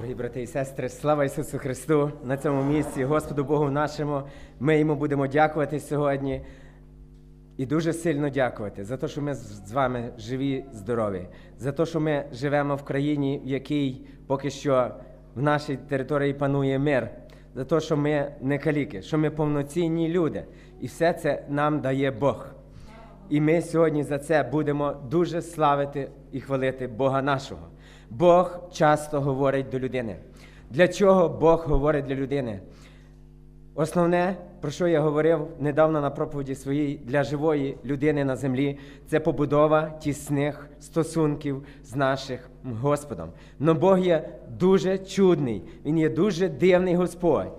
Дорогі брати і сестри, слава Ісусу Христу на цьому місці, Господу Богу нашому. Ми йому будемо дякувати сьогодні і дуже сильно дякувати за те, що ми з вами живі, здорові, за те, що ми живемо в країні, в якій поки що в нашій території панує мир, за те, що ми не каліки, що ми повноцінні люди. І все це нам дає Бог. І ми сьогодні за це будемо дуже славити і хвалити Бога нашого. Бог часто говорить до людини. Для чого Бог говорить для людини? Основне, про що я говорив недавно на проповіді своїй для живої людини на землі, це побудова тісних стосунків з нашим Господом. Но Бог є дуже чудний, Він є дуже дивний Господь.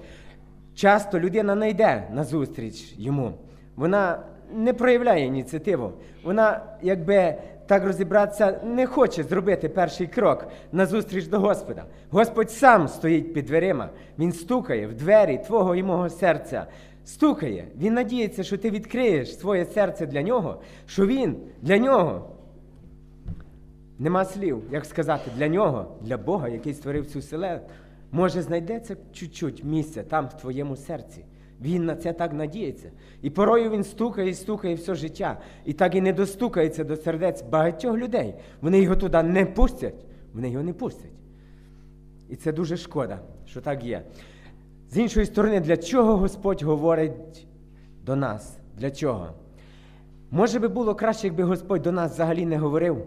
Часто людина не йде на зустріч йому. Вона не проявляє ініціативу. Вона, якби так розібратися, не хоче зробити перший крок на зустріч до Господа. Господь сам стоїть під дверима, Він стукає в двері твого і мого серця. Стукає. Він надіється, що ти відкриєш своє серце для нього, що він для нього. Нема слів, як сказати, для нього, для Бога, який створив цю вселену, може знайдеться чуть-чуть місця там, в твоєму серці. Він на це так надіється. І порою він стукає і стукає все життя. І так і не достукається до сердець багатьох людей. Вони його туди не пустять, вони його не пустять. І це дуже шкода, що так є. З іншої сторони, для чого Господь говорить до нас? Для чого? Може би було краще, якби Господь до нас взагалі не говорив.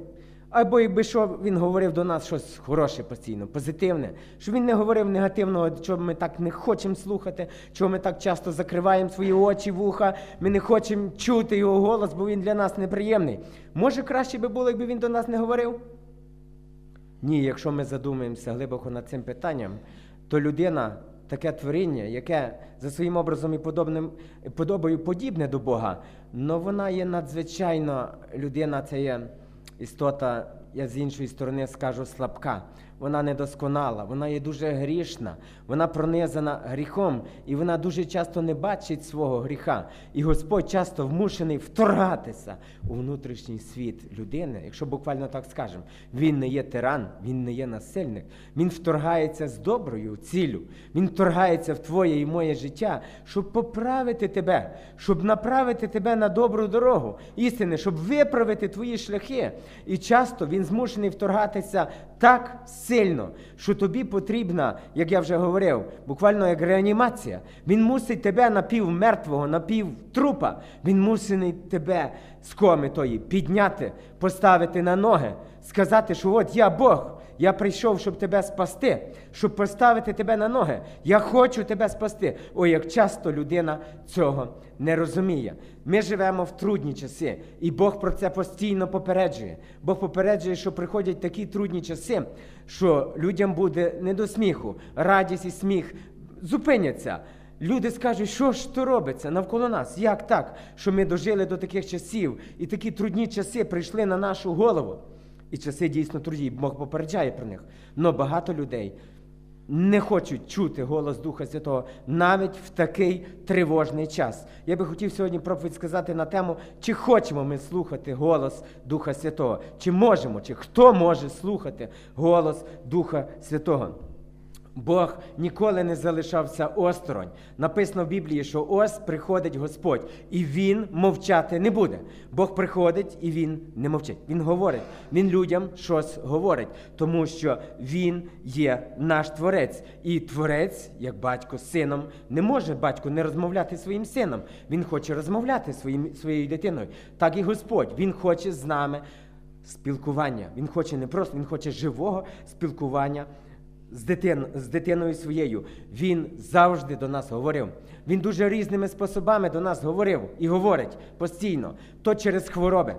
Або якби що він говорив до нас щось хороше постійно, позитивне, щоб він не говорив негативного, чого ми так не хочемо слухати, чого ми так часто закриваємо свої очі, вуха, ми не хочемо чути його голос, бо він для нас неприємний. Може, краще би було, якби він до нас не говорив? Ні, якщо ми задумаємося глибоко над цим питанням, то людина. Таке творіння, яке за своїм образом і подобним подобою подібне до Бога, але вона є надзвичайно людина, це є істота, я з іншої сторони скажу слабка. Вона недосконала, вона є дуже грішна, вона пронизана гріхом, і вона дуже часто не бачить свого гріха. І Господь часто вмушений вторгатися у внутрішній світ людини, якщо буквально так скажемо. Він не є тиран, він не є насильник. Він вторгається з доброю цілю. Він вторгається в твоє і моє життя, щоб поправити тебе, щоб направити тебе на добру дорогу істини, щоб виправити твої шляхи. І часто він змушений вторгатися так сильно, що тобі потрібна, як я вже говорив, буквально як реанімація. Він мусить тебе напівмертвого, напівтрупа, він мусить тебе з коми тої підняти, поставити на ноги, сказати, що от я Бог. Я прийшов, щоб тебе спасти, щоб поставити тебе на ноги. Я хочу тебе спасти. Ой, як часто людина цього не розуміє. Ми живемо в трудні часи, і Бог про це постійно попереджує. Бог попереджує, що приходять такі трудні часи, що людям буде не до сміху, радість і сміх зупиняться. Люди скажуть, що ж то робиться навколо нас? Як так, що ми дожили до таких часів, і такі трудні часи прийшли на нашу голову? І часи дійсно трудні, Бог попереджає про них. Но багато людей не хочуть чути голос Духа Святого навіть в такий тривожний час. Я би хотів сьогодні проповідь сказати на тему, чи хочемо ми слухати голос Духа Святого, чи можемо, чи хто може слухати голос Духа Святого. Бог ніколи не залишався осторонь. Написано в Біблії, що ось приходить Господь, і Він мовчати не буде. Бог приходить і Він не мовчить. Він говорить, Він людям щось говорить, тому що Він є наш творець. І творець, як батько з сином, не може батько не розмовляти своїм сином. Він хоче розмовляти своїм, своєю дитиною. Так і Господь, Він хоче з нами спілкування. Він хоче не просто, він хоче живого спілкування з, дитин, з дитиною своєю. Він завжди до нас говорив. Він дуже різними способами до нас говорив і говорить постійно, то через хвороби,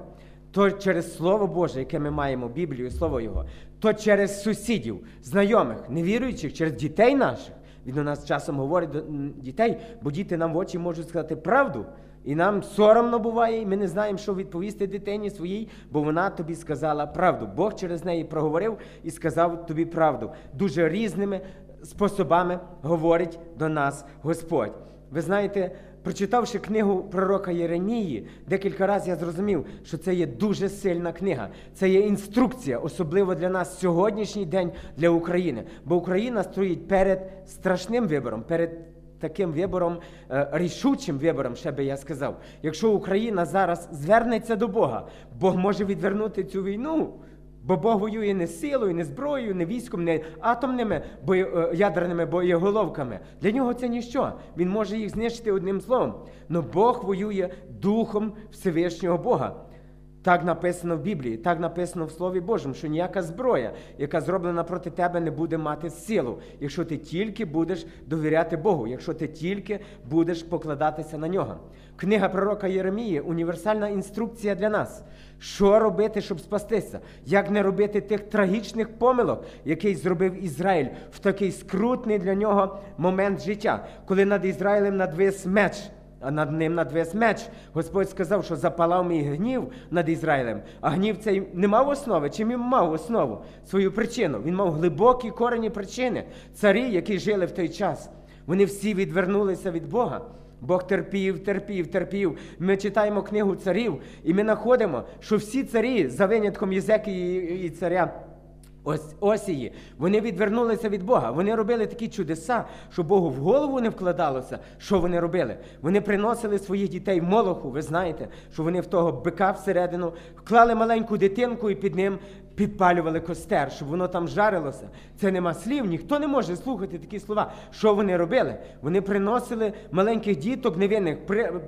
то через Слово Боже, яке ми маємо, Біблію, Слово Його, то через сусідів, знайомих, невіруючих, через дітей наших. Він у нас часом говорить до дітей, бо діти нам в очі можуть сказати правду. І нам соромно буває, і ми не знаємо, що відповісти дитині своїй, бо вона тобі сказала правду. Бог через неї проговорив і сказав тобі правду. Дуже різними способами говорить до нас Господь. Ви знаєте, прочитавши книгу пророка Єремії, декілька разів я зрозумів, що це є дуже сильна книга. Це є інструкція, особливо для нас сьогоднішній день для України. Бо Україна стоїть перед страшним вибором, перед таким вибором, е, рішучим вибором, ще би я сказав. Якщо Україна зараз звернеться до Бога, Бог може відвернути цю війну. Бо Бог воює не силою, не зброєю, не військом, не атомними бою, е, ядерними боєголовками. Для нього це ніщо. Він може їх знищити одним словом. Но Бог воює духом Всевишнього Бога. Так написано в Біблії, так написано в Слові Божому, що ніяка зброя, яка зроблена проти тебе, не буде мати силу, якщо ти тільки будеш довіряти Богу, якщо ти тільки будеш покладатися на нього. Книга пророка Єремії універсальна інструкція для нас. Що робити, щоб спастися? Як не робити тих трагічних помилок, який зробив Ізраїль в такий скрутний для нього момент життя, коли над Ізраїлем надвис меч. А над ним надвес меч. Господь сказав, що запалав мій гнів над Ізраїлем. А гнів цей не мав основи, чи він мав основу свою причину. Він мав глибокі корені причини. Царі, які жили в той час, вони всі відвернулися від Бога. Бог терпів, терпів, терпів. Ми читаємо книгу царів, і ми знаходимо, що всі царі, за винятком Єзеки і царя. Ось Осії, вони відвернулися від Бога. Вони робили такі чудеса, що Богу в голову не вкладалося, що вони робили. Вони приносили своїх дітей молоху. Ви знаєте, що вони в того бика всередину вклали маленьку дитинку і під ним підпалювали костер, щоб воно там жарилося. Це нема слів, ніхто не може слухати такі слова. Що вони робили? Вони приносили маленьких діток невинних,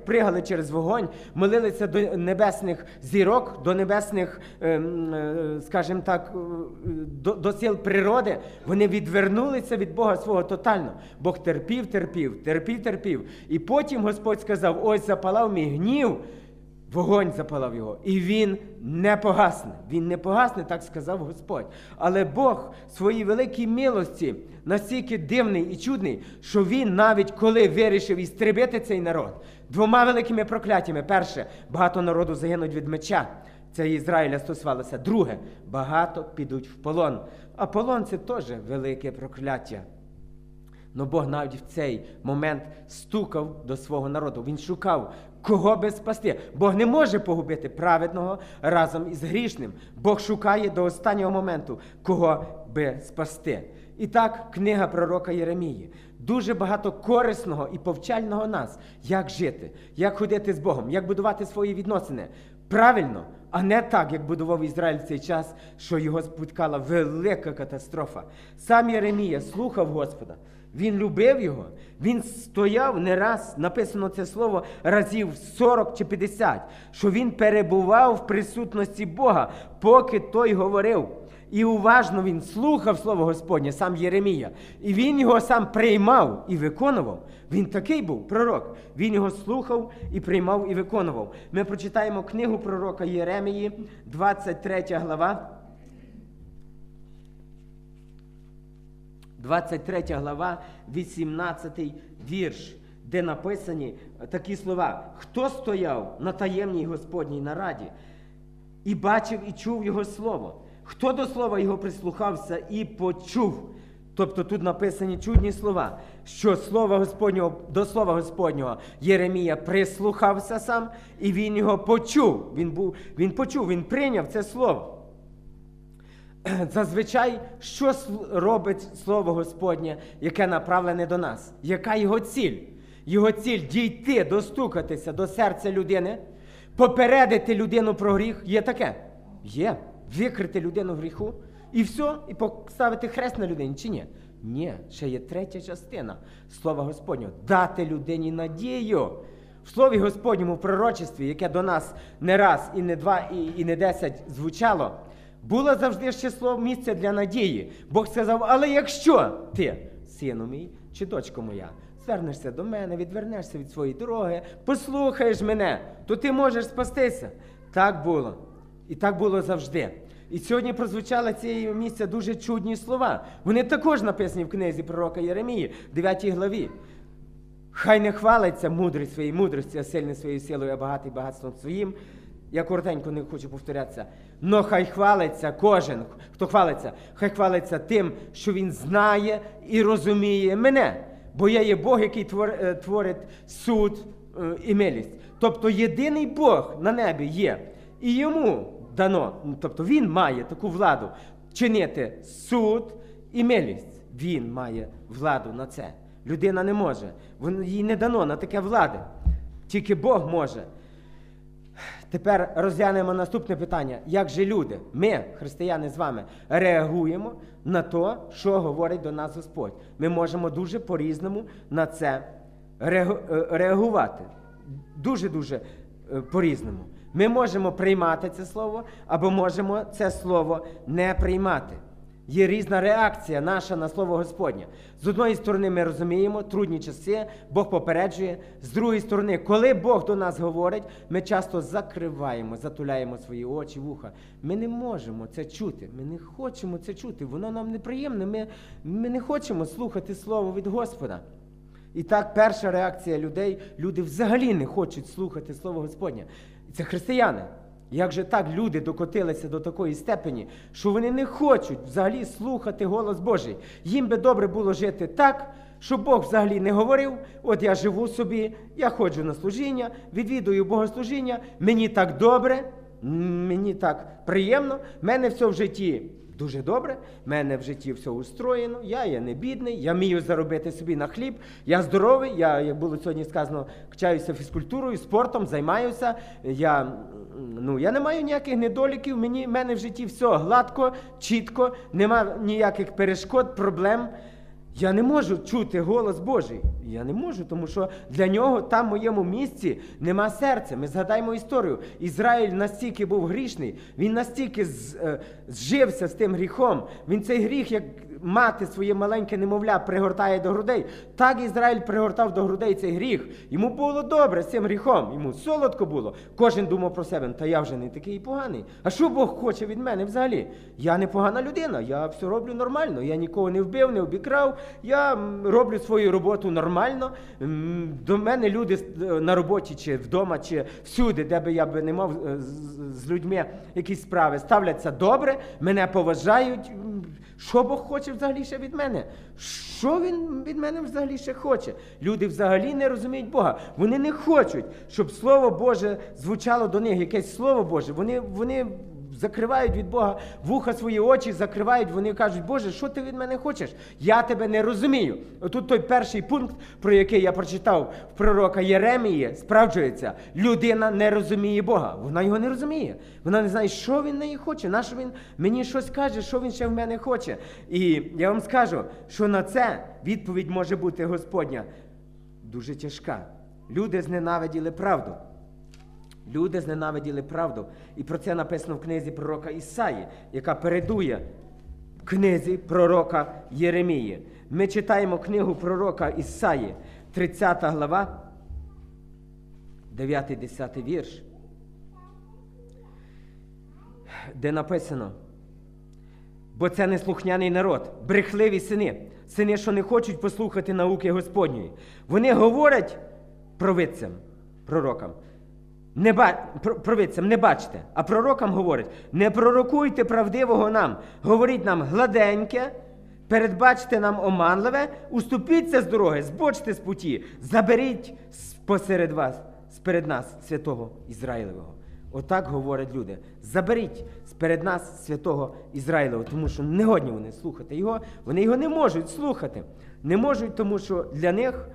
пригали через вогонь, молилися до небесних зірок, до небесних, ем, е, скажімо так, е, до, до сил природи. Вони відвернулися від Бога свого тотально. Бог терпів, терпів, терпів, терпів. І потім Господь сказав: ось запалав мій гнів. Вогонь запалав його, і він не погасне. Він не погасне, так сказав Господь. Але Бог своїй великій милості настільки дивний і чудний, що він навіть коли вирішив істребити цей народ двома великими прокляттями: перше, багато народу загинуть від меча. Це Ізраїля стосувалося. Друге, багато підуть в полон. А полон це теж велике прокляття. Но Бог навіть в цей момент стукав до свого народу. Він шукав, кого би спасти. Бог не може погубити праведного разом із грішним. Бог шукає до останнього моменту, кого би спасти. І так, книга пророка Єремії. Дуже багато корисного і повчального нас, як жити, як ходити з Богом, як будувати свої відносини. Правильно, а не так, як будував Ізраїль в цей час, що його спіткала велика катастрофа. Сам Єремія слухав Господа. Він любив його, він стояв не раз, написано це слово разів 40 чи 50, що він перебував в присутності Бога, поки той говорив. І уважно він слухав Слово Господнє, сам Єремія. І він його сам приймав і виконував. Він такий був пророк. Він його слухав і приймав і виконував. Ми прочитаємо книгу пророка Єремії, 23 глава. 23 глава, 18 вірш, де написані такі слова: Хто стояв на таємній Господній нараді і бачив і чув Його слово? Хто до слова його прислухався і почув? Тобто тут написані чудні слова, що слова Господнього, до слова Господнього Єремія прислухався сам, і він його почув. Він був, він почув, він прийняв це слово. Зазвичай, що робить Слово Господнє, яке направлене до нас? Яка його ціль? Його ціль дійти, достукатися до серця людини, попередити людину про гріх. Є таке? Є. Викрити людину в гріху і все, і поставити хрест на людині, чи ні? Ні, ще є третя частина Слова Господнього дати людині надію. В Слові Господньому в пророчестві, яке до нас не раз, і не два, і, і не десять звучало. Було завжди ще слово місце для надії. Бог сказав: але якщо ти, сину мій чи дочко моя, звернешся до мене, відвернешся від своєї дороги, послухаєш мене, то ти можеш спастися. Так було. І так було завжди. І сьогодні прозвучали цієї місця дуже чудні слова. Вони також написані в книзі пророка Єремії, 9 главі. Хай не хвалиться мудрість своєї мудрості, а сильний своєю силою, а багатий багатством своїм. Я коротенько не хочу повторятися. Но хай хвалиться кожен, хто хвалиться, хай хвалиться тим, що він знає і розуміє мене. Бо я є Бог, який е, творить суд е, і милість. Тобто єдиний Бог на небі є, і йому дано, ну, тобто він має таку владу чинити суд і милість. Він має владу на це. Людина не може. Їй не дано на таке влади. Тільки Бог може. Тепер розглянемо наступне питання. Як же люди, ми, християни з вами, реагуємо на те, що говорить до нас Господь? Ми можемо дуже по-різному на це е, реагувати. Дуже-дуже е, по-різному. Ми можемо приймати це слово, або можемо це слово не приймати. Є різна реакція наша на слово Господнє. З одної сторони, ми розуміємо трудні часи, Бог попереджує. З другої сторони, коли Бог до нас говорить, ми часто закриваємо, затуляємо свої очі, вуха. Ми не можемо це чути. Ми не хочемо це чути. Воно нам неприємне. Ми, ми не хочемо слухати слово від Господа. І так, перша реакція людей, люди взагалі не хочуть слухати Слово Господнє. Це християни. Як же так люди докотилися до такої степені, що вони не хочуть взагалі слухати голос Божий? Їм би добре було жити так, щоб Бог взагалі не говорив: от я живу собі, я ходжу на служіння, відвідую богослужіння, мені так добре, мені так приємно, в мене все в житті дуже добре, в мене в житті все устроєно, я є не бідний, я вмію заробити собі на хліб, я здоровий, я, як було сьогодні сказано, качаюся фізкультурою, спортом, займаюся. Я, ну, я не маю ніяких недоліків, мені, в мене в житті все гладко, чітко, нема ніяких перешкод, проблем. Я не можу чути голос Божий. Я не можу, тому що для нього там в моєму місці нема серця. Ми згадаємо історію. Ізраїль настільки був грішний, він настільки е, зжився з тим гріхом. Він цей гріх, як мати своє маленьке немовля, пригортає до грудей. Так Ізраїль пригортав до грудей цей гріх. Йому було добре з цим гріхом. Йому солодко було. Кожен думав про себе, та я вже не такий поганий. А що Бог хоче від мене взагалі? Я не погана людина, я все роблю нормально. Я нікого не вбив, не обікрав. Я роблю свою роботу нормально. До мене люди е, на роботі, чи вдома, чи всюди, де би я би не мав е, з- з людьми якісь справи, ставляться добре, мене поважають. Що Бог хоче взагалі ще від мене? Що він від мене взагалі ще хоче? Люди взагалі не розуміють Бога. Вони не хочуть, щоб Слово Боже звучало до них, якесь Слово Боже. Вони, вони закривають від Бога вуха свої очі, закривають, вони кажуть, Боже, що ти від мене хочеш? Я тебе не розумію. Отут той перший пункт, про який я прочитав в пророка Єремії, справджується. Людина не розуміє Бога. Вона його не розуміє. Вона не знає, що він неї хоче, на що він мені щось каже, що він ще в мене хоче. І я вам скажу, що на це відповідь може бути Господня дуже тяжка. Люди зненавиділи правду. Люди зненавиділи правду. І про це написано в книзі пророка Ісаї, яка передує книзі пророка Єремії. Ми читаємо книгу пророка Ісаї, 30 глава, 9-10 вірш, де написано. Бо це неслухняний народ, брехливі сини, сини, що не хочуть послухати науки Господньої. Вони говорять провидцям, пророкам, не ба... провидцям, не бачте, а пророкам говорять, не пророкуйте правдивого нам, говоріть нам гладеньке, передбачте нам оманливе, уступіться з дороги, збочте з путі, заберіть посеред вас, сперед нас, святого Ізраїлевого. Отак говорять люди. Заберіть сперед нас святого Ізраїлевого, тому що не годні вони слухати його, вони його не можуть слухати. Не можуть, тому що для них,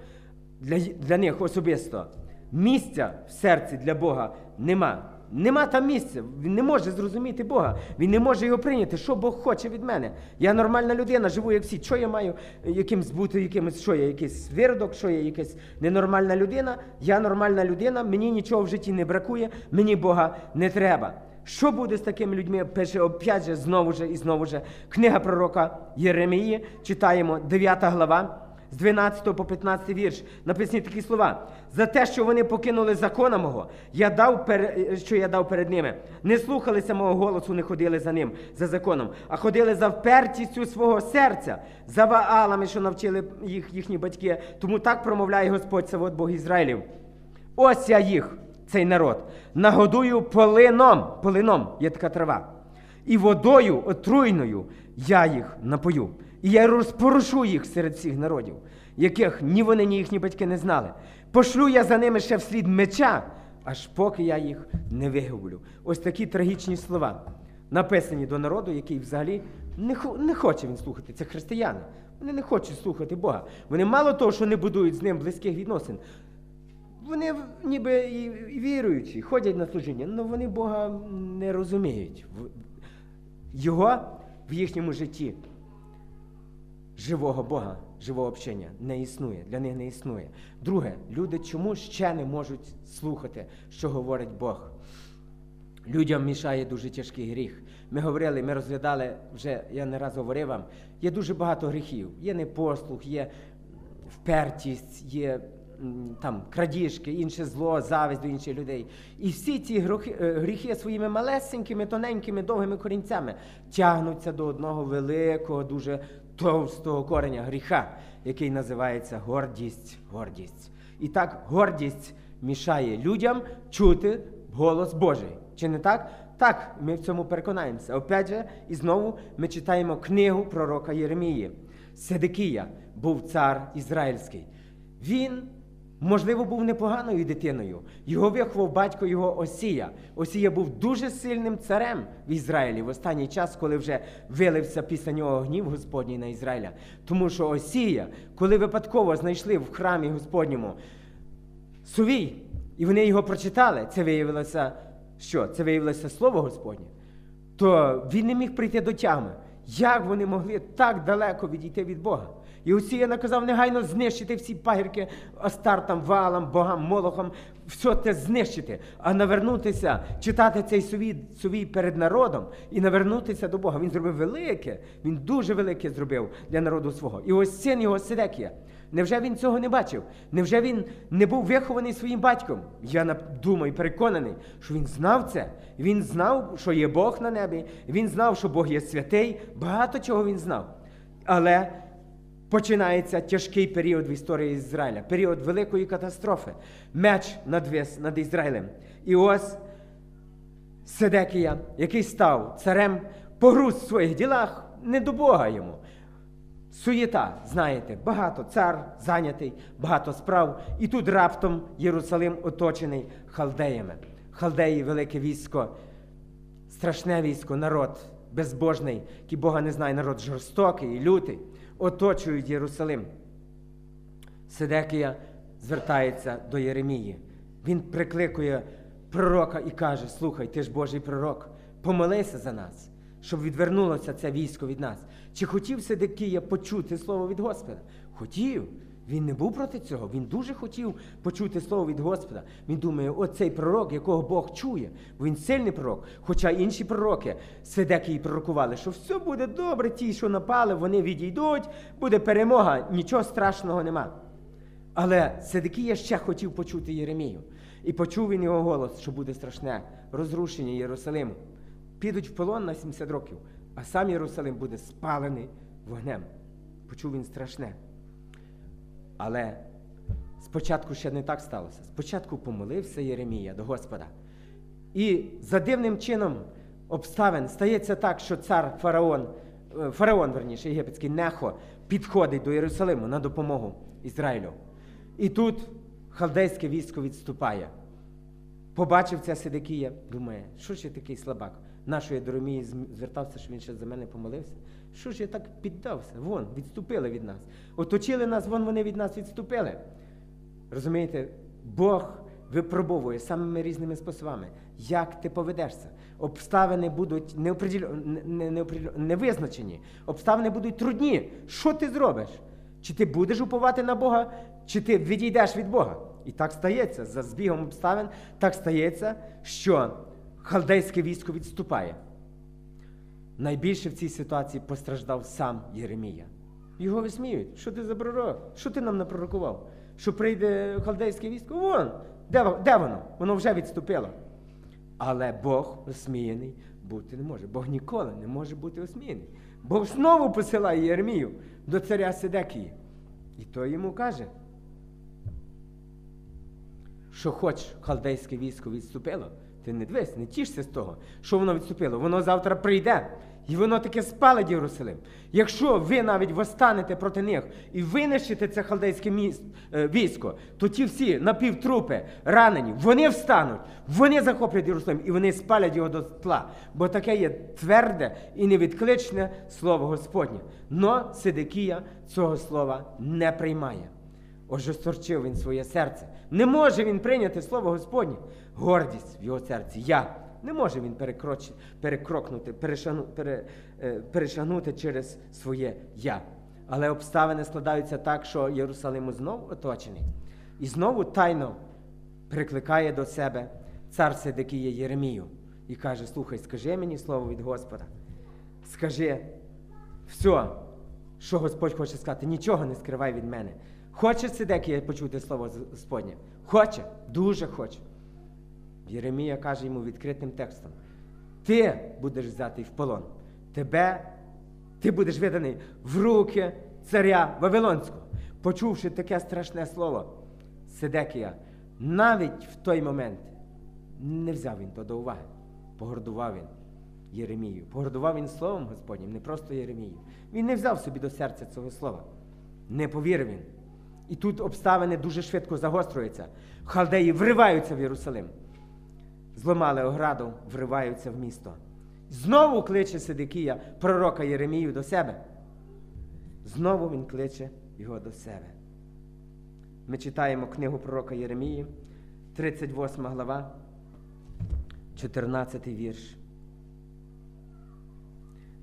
для, для них особисто місця в серці для Бога нема. Нема там місця. Він не може зрозуміти Бога. Він не може його прийняти. Що Бог хоче від мене? Я нормальна людина, живу як всі. Що я маю якимсь бути якимось, що я якийсь виродок, що я якась ненормальна людина? Я нормальна людина, мені нічого в житті не бракує, мені Бога не треба. Що буде з такими людьми? Пише опять же, знову ж і знову ж. Книга пророка Єремії, читаємо 9 глава. З 12 по 15 вірш написані такі слова. За те, що вони покинули закона мого, я дав пер... що я дав перед ними. Не слухалися мого голосу, не ходили за ним, за законом, а ходили за впертістю свого серця, за ваалами, що навчили їх їхні батьки. Тому так промовляє Господь Савод Бог Ізраїлів. Ось я їх, цей народ, нагодую полином. Полином є така трава. І водою отруйною я їх напою. І я розпорушу їх серед всіх народів, яких ні вони, ні їхні батьки не знали. Пошлю я за ними ще вслід меча, аж поки я їх не вигублю. Ось такі трагічні слова, написані до народу, який взагалі не, не хоче він слухати. Це християни. Вони не хочуть слухати Бога. Вони мало того, що не будують з ним близьких відносин. Вони ніби і віруючі, ходять на служіння, але вони Бога не розуміють. Його в їхньому житті живого Бога, живого общення не існує, для них не існує. Друге, люди чому ще не можуть слухати, що говорить Бог? Людям мішає дуже тяжкий гріх. Ми говорили, ми розглядали, вже я не раз говорив вам, є дуже багато гріхів. Є непослух, є впертість, є там крадіжки, інше зло, зависть до інших людей. І всі ці е, гріхи своїми малесенькими, тоненькими, довгими корінцями тягнуться до одного великого, дуже товстого кореня гріха, який називається гордість. Гордість. І так гордість мішає людям чути голос Божий. Чи не так? Так, ми в цьому переконаємося. Опять же, і знову ми читаємо книгу пророка Єремії. Седекія був цар ізраїльський. Він, можливо, був непоганою дитиною. Його виховав батько його Осія. Осія був дуже сильним царем в Ізраїлі в останній час, коли вже вилився після нього гнів Господній на Ізраїля. Тому що Осія, коли випадково знайшли в храмі Господньому Сувій, і вони його прочитали, це виявилося що? Це виявилося слово Господнє. То він не міг прийти до тями. Як вони могли так далеко відійти від Бога? І Осія наказав негайно знищити всі пагірки Астартам, валам, богам, молохам, все те знищити, а навернутися, читати цей сувій, сувій перед народом і навернутися до Бога. Він зробив велике, він дуже велике зробив для народу свого. І ось син його Сидекія. Невже він цього не бачив? Невже він не був вихований своїм батьком? Я думаю, переконаний, що він знав це. Він знав, що є Бог на небі, він знав, що Бог є святий, багато чого він знав. Але починається тяжкий період в історії Ізраїля, період великої катастрофи, меч надвис над Ізраїлем. І ось Седекія, який став царем, погруз в своїх ділах, не до Бога йому. Суєта, знаєте, багато цар зайнятий, багато справ, і тут раптом Єрусалим оточений халдеями. Халдеї велике військо, страшне військо, народ безбожний, який Бога не знає, народ жорстокий і лютий, оточують Єрусалим. Седекія звертається до Єремії. Він прикликує пророка і каже: Слухай, ти ж Божий пророк, помолися за нас, щоб відвернулося це військо від нас. Чи хотів Седекія почути слово від Господа? Хотів. Він не був проти цього. Він дуже хотів почути слово від Господа. Він думає, оцей пророк, якого Бог чує, бо він сильний пророк. Хоча інші пророки Седекії пророкували, що все буде добре, ті, що напали, вони відійдуть, буде перемога, нічого страшного нема. Але Седекія ще хотів почути Єремію. І почув він його голос, що буде страшне розрушення Єрусалиму. Підуть в полон на 70 років, а сам Єрусалим буде спалений вогнем. Почув він страшне. Але спочатку ще не так сталося. Спочатку помолився Єремія до Господа. І за дивним чином обставин стається так, що цар фараон, е, фараон, верніше, єгипетський Нехо, підходить до Єрусалиму на допомогу Ізраїлю. І тут халдейське військо відступає. Побачив це Сидикія, думає, що я такий слабак? Нашої Доромії звертався, що він ще за мене помолився. Що ж я так піддався? Вон, відступили від нас. Оточили нас, вон вони від нас відступили. Розумієте, Бог випробовує самими різними способами, як ти поведешся. Обставини будуть неопределю... не- не- невизначені, обставини будуть трудні. Що ти зробиш? Чи ти будеш уповати на Бога, чи ти відійдеш від Бога? І так стається за збігом обставин, так стається, що халдейське військо відступає. Найбільше в цій ситуації постраждав сам Єремія. Його висміють. Що ти за пророк? Що ти нам напророкував? Що прийде халдейське військо? Вон! Де, де воно? Воно вже відступило. Але Бог осміяний бути не може. Бог ніколи не може бути осміяний. Бог знову посилає Єремію до царя Сидекії. І той йому каже, що хоч халдейське військо відступило, ти не дивись, не тішся з того, що воно відступило. Воно завтра прийде І воно таке спалить Єрусалим. Якщо ви навіть восстанете проти них і винищите це халдейське е, військо, то ті всі напівтрупи, ранені, вони встануть, вони захоплять Єрусалим і вони спалять його до тла. Бо таке є тверде і невідкличне слово Господнє. Но Сидикія цього слова не приймає. Ожесточив він своє серце. Не може він прийняти слово Господнє. Гордість в його серці. Я. Не може він перекрокнути, перешану... пере... е, перешагнути через своє я. Але обставини складаються так, що Єрусалим знову оточений. І знову тайно прикликає до себе цар Сидикія Єремію і каже: Слухай, скажи мені слово від Господа. Скажи все, що Господь хоче сказати, нічого не скривай від мене. Хоче Сидекія почути слово Господнє? Хоче, дуже хоче. Єремія каже йому відкритим текстом: Ти будеш взятий в полон. Тебе, ти будеш виданий в руки царя Вавилонського. Почувши таке страшне слово, Сидекія, навіть в той момент не взяв він то до уваги. Погордував він Єремію. Погордував він словом Господнім, не просто Єремію. Він не взяв собі до серця цього слова. Не повірив він. І тут обставини дуже швидко загострюються. Халдеї вриваються в Єрусалим. Зламали ограду, вриваються в місто. Знову кличе Сидикія пророка Єремію до себе. Знову він кличе його до себе. Ми читаємо книгу пророка Єремії, 38 глава, 14 вірш,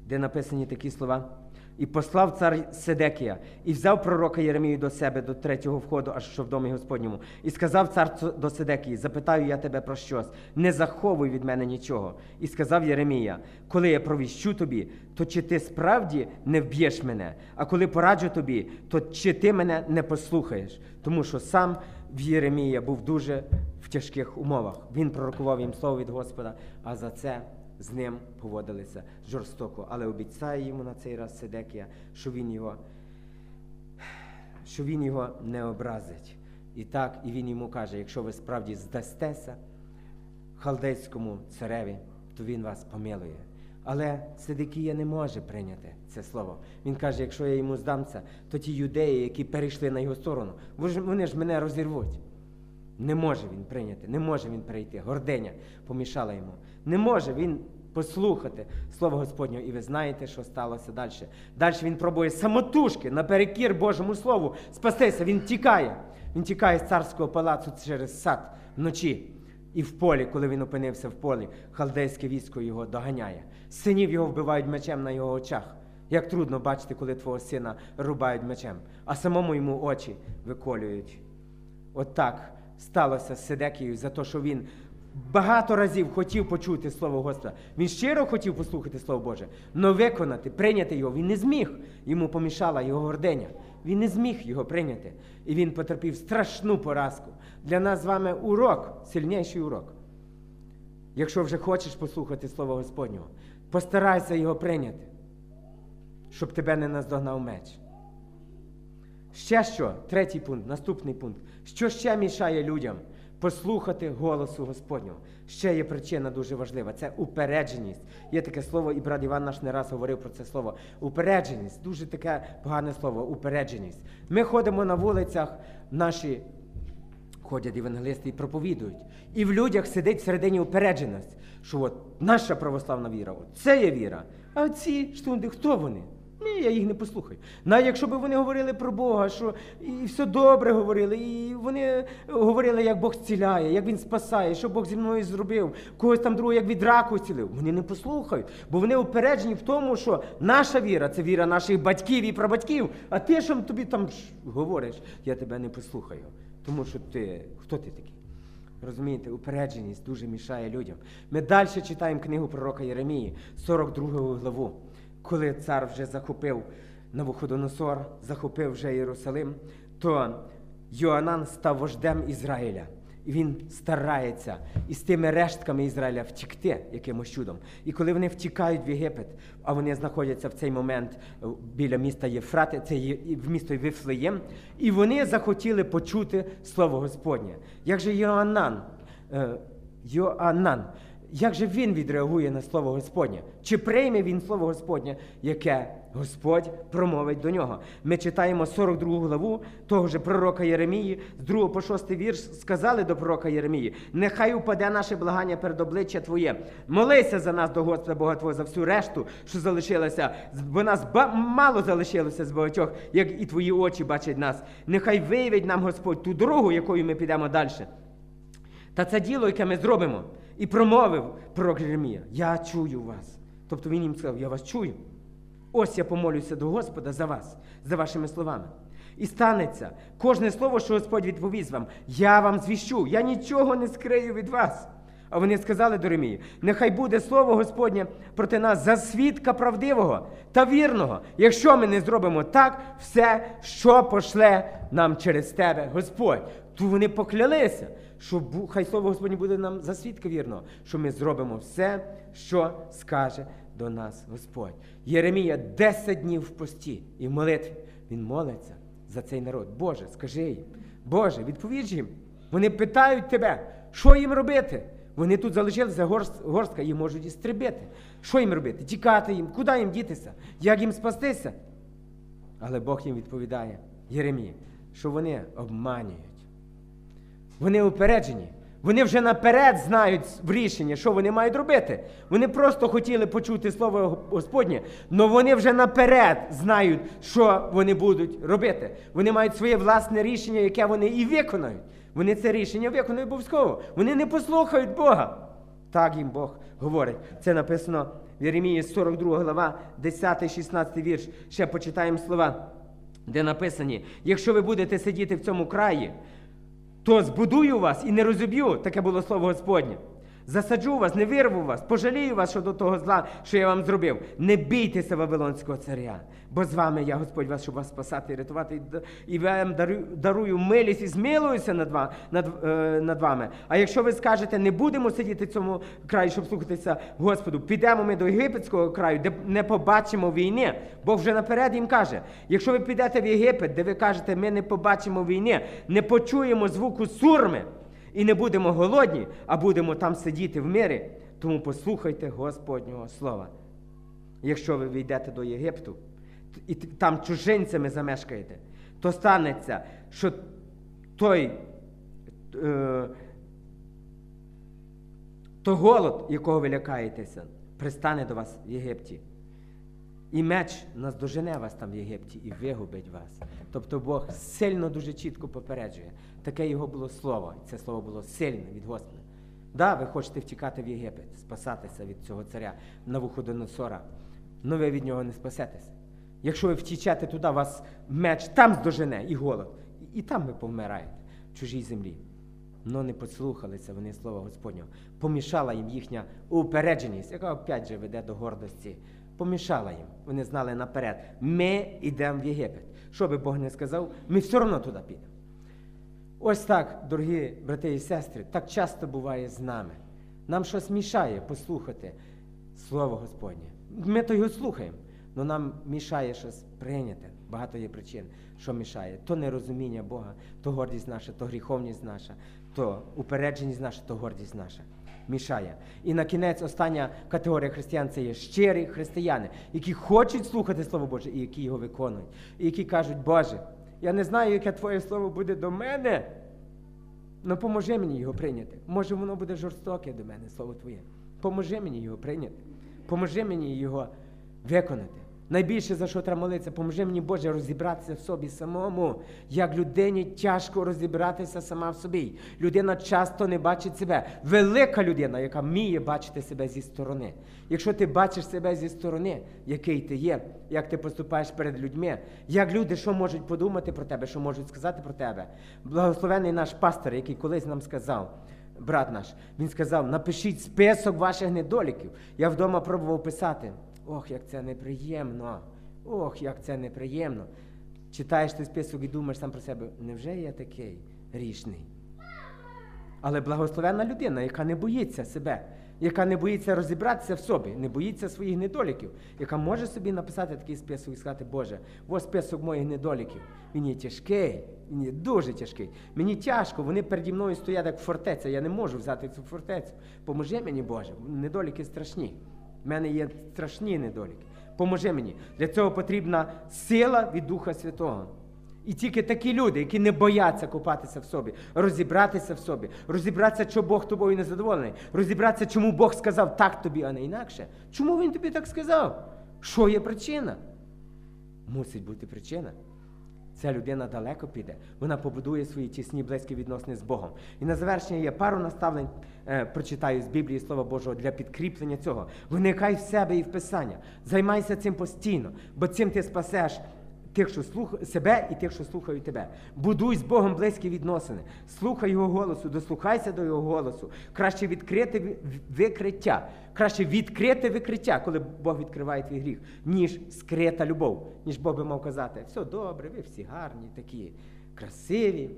де написані такі слова. І послав цар Седекія, і взяв пророка Єремію до себе до третього входу, аж що в домі Господньому. І сказав цар до Седекії: Запитаю я тебе про щось, не заховуй від мене нічого. І сказав Єремія: Коли я провіщу тобі, то чи ти справді не вб'єш мене? А коли пораджу тобі, то чи ти мене не послухаєш? Тому що сам в Єремія був дуже в тяжких умовах. Він пророкував їм слово від Господа, а за це з ним поводилися жорстоко, але обіцяє йому на цей раз Сидекія, що він його що він його не образить. І так, і він йому каже: якщо ви справді здастеся халдейському цареві, то він вас помилує. Але Сидикія не може прийняти це слово. Він каже: якщо я йому здамся, то ті юдеї, які перейшли на його сторону, вони ж мене розірвуть. Не може він прийняти, не може він прийти. Гординя помішала йому. Не може він послухати Слово Господнього. І ви знаєте, що сталося далі. Далі він пробує самотужки наперекір Божому Слову спастися. Він тікає. Він тікає з царського палацу через сад вночі. І в полі, коли він опинився в полі, халдейське військо його доганяє. Синів його вбивають мечем на його очах. Як трудно бачити, коли твого сина рубають мечем, а самому йому очі виколюють. От сталося з Седекією за те, що він багато разів хотів почути Слово Господа. Він щиро хотів послухати Слово Боже, але виконати, прийняти його він не зміг. Йому помішала його гординя. Він не зміг його прийняти. І він потерпів страшну поразку. Для нас з вами урок, сильніший урок. Якщо вже хочеш послухати Слово Господнього, постарайся його прийняти, щоб тебе не наздогнав меч. Ще що? Третій пункт, наступний пункт. Що ще мішає людям послухати голосу Господнього? Ще є причина дуже важлива це упередженість. Є таке слово, і брат Іван наш не раз говорив про це слово. Упередженість дуже таке погане слово упередженість. Ми ходимо на вулицях, наші ходять евангелисти і проповідують. І в людях сидить всередині упередженість, що от наша православна віра, от це є віра. А ці штунди, хто вони? Ні, я їх не послухаю. Навіть якщо б вони говорили про Бога, що і все добре говорили, і вони говорили, як Бог зціляє, як Він спасає, що Бог зі мною зробив, когось там другого, як від раку зцілив. Вони не послухають, бо вони упереджені в тому, що наша віра це віра наших батьків і прабатьків. А ти, що тобі там говориш, я тебе не послухаю. Тому що ти хто ти такий? Розумієте, упередженість дуже мішає людям. Ми далі читаємо книгу пророка Єремії, 42 главу коли цар вже захопив Навуходоносор, захопив вже Єрусалим, то Йоанан став вождем Ізраїля. І він старається із тими рештками Ізраїля втікти якимось чудом. І коли вони втікають в Єгипет, а вони знаходяться в цей момент біля міста Єфрати, це в місто Вифлеєм, і вони захотіли почути слово Господнє. Як же Йоанан, е, Йоанан як же він відреагує на слово Господнє? Чи прийме він слово Господнє, яке Господь промовить до нього? Ми читаємо 42 главу того ж пророка Єремії, з 2 по 6 вірш сказали до пророка Єремії: нехай упаде наше благання перед обличчя Твоє. Молися за нас до Господа Бога Твого за всю решту, що залишилося, бо нас мало залишилося з багатьох, як і твої очі бачать нас. Нехай виявить нам Господь ту дорогу, якою ми підемо далі. Та це діло, яке ми зробимо, і промовив пророк Єремія, я чую вас. Тобто він їм сказав, я вас чую. Ось я помолюся до Господа за вас, за вашими словами. І станеться кожне слово, що Господь відповість вам, я вам звіщу, я нічого не скрию від вас. А вони сказали до Ремії, нехай буде слово Господнє проти нас за свідка правдивого та вірного, якщо ми не зробимо так, все, що пошле нам через тебе Господь. То вони поклялися, що хай слово Господнє буде нам за свідка вірного, що ми зробимо все, що скаже до нас Господь. Єремія 10 днів в пості і в молитві. Він молиться за цей народ. Боже, скажи їм, Боже, відповідь їм. Вони питають тебе, що їм робити. Вони тут залишилися горст- горстка, їх можуть істребити. Що їм робити? Тікати їм, куди їм дітися? Як їм спастися? Але Бог їм відповідає, Єремія, що вони обманюють. Вони упереджені. Вони вже наперед знають в рішення, що вони мають робити. Вони просто хотіли почути слово Господнє, але вони вже наперед знають, що вони будуть робити. Вони мають своє власне рішення, яке вони і виконають. Вони це рішення виконують обов'язково. Вони не послухають Бога. Так їм Бог говорить. Це написано в Єремії 42 глава, 10-16 вірш. Ще почитаємо слова, де написані: якщо ви будете сидіти в цьому краї, то збудую вас і не розіб'ю, таке було слово Господнє. Засаджу вас, не вирву вас, пожалію вас щодо того зла, що я вам зробив. Не бійтеся Вавилонського царя, бо з вами я Господь вас, щоб вас спасати і рятувати, і вам дарую, дарую милість і змилуюся над, ва- над, е, над вами. А якщо ви скажете, не будемо сидіти в цьому краї, щоб слухатися Господу, підемо ми до єгипетського краю, де не побачимо війни. Бог вже наперед їм каже: якщо ви підете в Єгипет, де ви кажете, ми не побачимо війни, не почуємо звуку сурми і не будемо голодні, а будемо там сидіти в мирі, тому послухайте Господнього слова. Якщо ви війдете до Єгипту і там чужинцями замешкаєте, то станеться, що той, е, то голод, якого ви лякаєтеся, пристане до вас в Єгипті. І меч наздожене вас там в Єгипті і вигубить вас. Тобто Бог сильно дуже чітко попереджує. Таке його було слово. Це слово було сильне від Господа. Да, ви хочете втікати в Єгипет, спасатися від цього царя Навуходоносора, але ви від нього не спасетеся. Якщо ви втічете туди, вас меч там здожене і голод, і там ви повмираєте в чужій землі. Но не послухалися вони слова Господнього. Помішала їм їхня упередженість, яка опять же веде до гордості. Помішала їм. Вони знали наперед. Ми йдемо в Єгипет. Що би Бог не сказав, ми все одно туди підемо. Ось так, дорогі брати і сестри, так часто буває з нами. Нам щось мішає послухати Слово Господнє. Ми то його слухаємо, але нам мішає щось прийняти. Багато є причин, що мішає. То нерозуміння Бога, то гордість наша, то гріховність наша, то упередженість наша, то гордість наша. Мішає. І на кінець остання категорія християн це є щирі християни, які хочуть слухати Слово Боже і які його виконують, і які кажуть, Боже, я не знаю, яке Твоє слово буде до мене, але поможи мені його прийняти. Може, воно буде жорстоке до мене, слово Твоє. Поможи мені його прийняти. Поможи мені його виконати. Найбільше за що треба молитися, поможи мені, Боже, розібратися в собі самому. Як людині тяжко розібратися сама в собі. Людина часто не бачить себе. Велика людина, яка вміє бачити себе зі сторони. Якщо ти бачиш себе зі сторони, який ти є, як ти поступаєш перед людьми, як люди що можуть подумати про тебе, що можуть сказати про тебе. Благословений наш пастор, який колись нам сказав, брат наш, він сказав: напишіть список ваших недоліків. Я вдома пробував писати. Ох, як це неприємно. Ох, як це неприємно. Читаєш той список і думаєш сам про себе, невже я такий грішний? Але благословенна людина, яка не боїться себе яка не боїться розібратися в собі, не боїться своїх недоліків, яка може собі написати такий список і сказати, Боже, ось список моїх недоліків. Він є тяжкий, він є дуже тяжкий. Мені тяжко, вони переді мною стоять як фортеця. Я не можу взяти цю фортецю. Поможи мені, Боже, недоліки страшні. У мене є страшні недоліки. Поможи мені. Для цього потрібна сила від Духа Святого. І тільки такі люди, які не бояться копатися в собі, розібратися в собі, розібратися, що Бог тобою не задоволений, розібратися, чому Бог сказав так тобі, а не інакше. Чому він тобі так сказав? Що є причина? Мусить бути причина. Ця людина далеко піде, вона побудує свої тісні близькі відносини з Богом. І на завершення є пару наставлень, е, прочитаю з Біблії Слова Божого для підкріплення цього. Виникай в себе і в Писання. Займайся цим постійно, бо цим ти спасеш тих, що слух... себе і тих, що слухають тебе. Будуй з Богом близькі відносини. Слухай Його голосу, дослухайся до Його голосу. Краще відкрити викриття. Краще відкрити викриття, коли Бог відкриває твій гріх, ніж скрита любов. Ніж Бог би мав казати, все добре, ви всі гарні, такі красиві,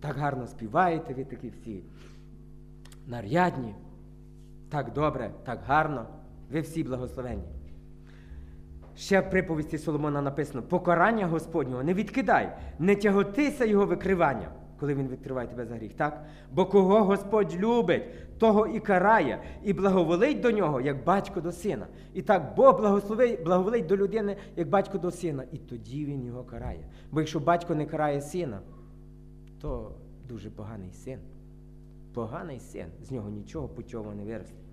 так гарно співаєте, ви такі всі нарядні, так добре, так гарно, ви всі благословенні. Ще в приповісті Соломона написано: покарання Господнього не відкидай, не тяготися його викривання, коли він відкриває тебе за гріх, так? Бо кого Господь любить, того і карає, і благоволить до нього, як батько до сина. І так Бог благословить, благоволить до людини, як батько до сина, і тоді він його карає. Бо якщо батько не карає сина, то дуже поганий син. Поганий син, з нього нічого путьового не виросте.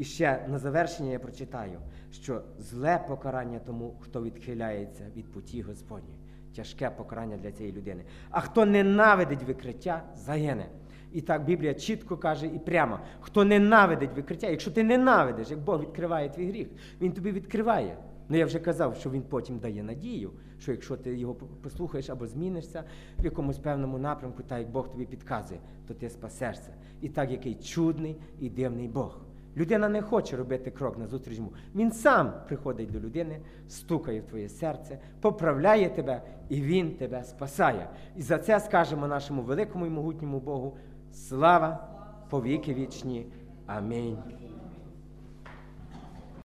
І ще на завершення я прочитаю, що зле покарання тому, хто відхиляється від путі Господньої. Тяжке покарання для цієї людини. А хто ненавидить викриття, загине. І так Біблія чітко каже і прямо: хто ненавидить викриття, якщо ти ненавидиш, як Бог відкриває твій гріх, Він тобі відкриває. Ну я вже казав, що він потім дає надію, що якщо ти його послухаєш або змінишся в якомусь певному напрямку, так як Бог тобі підказує, то ти спасешся. І так, який чудний і дивний Бог. Людина не хоче робити крок назустріч йому. Він сам приходить до людини, стукає в твоє серце, поправляє тебе, і він тебе спасає. І за це скажемо нашому великому і могутньому Богу слава повіки вічні. Амінь.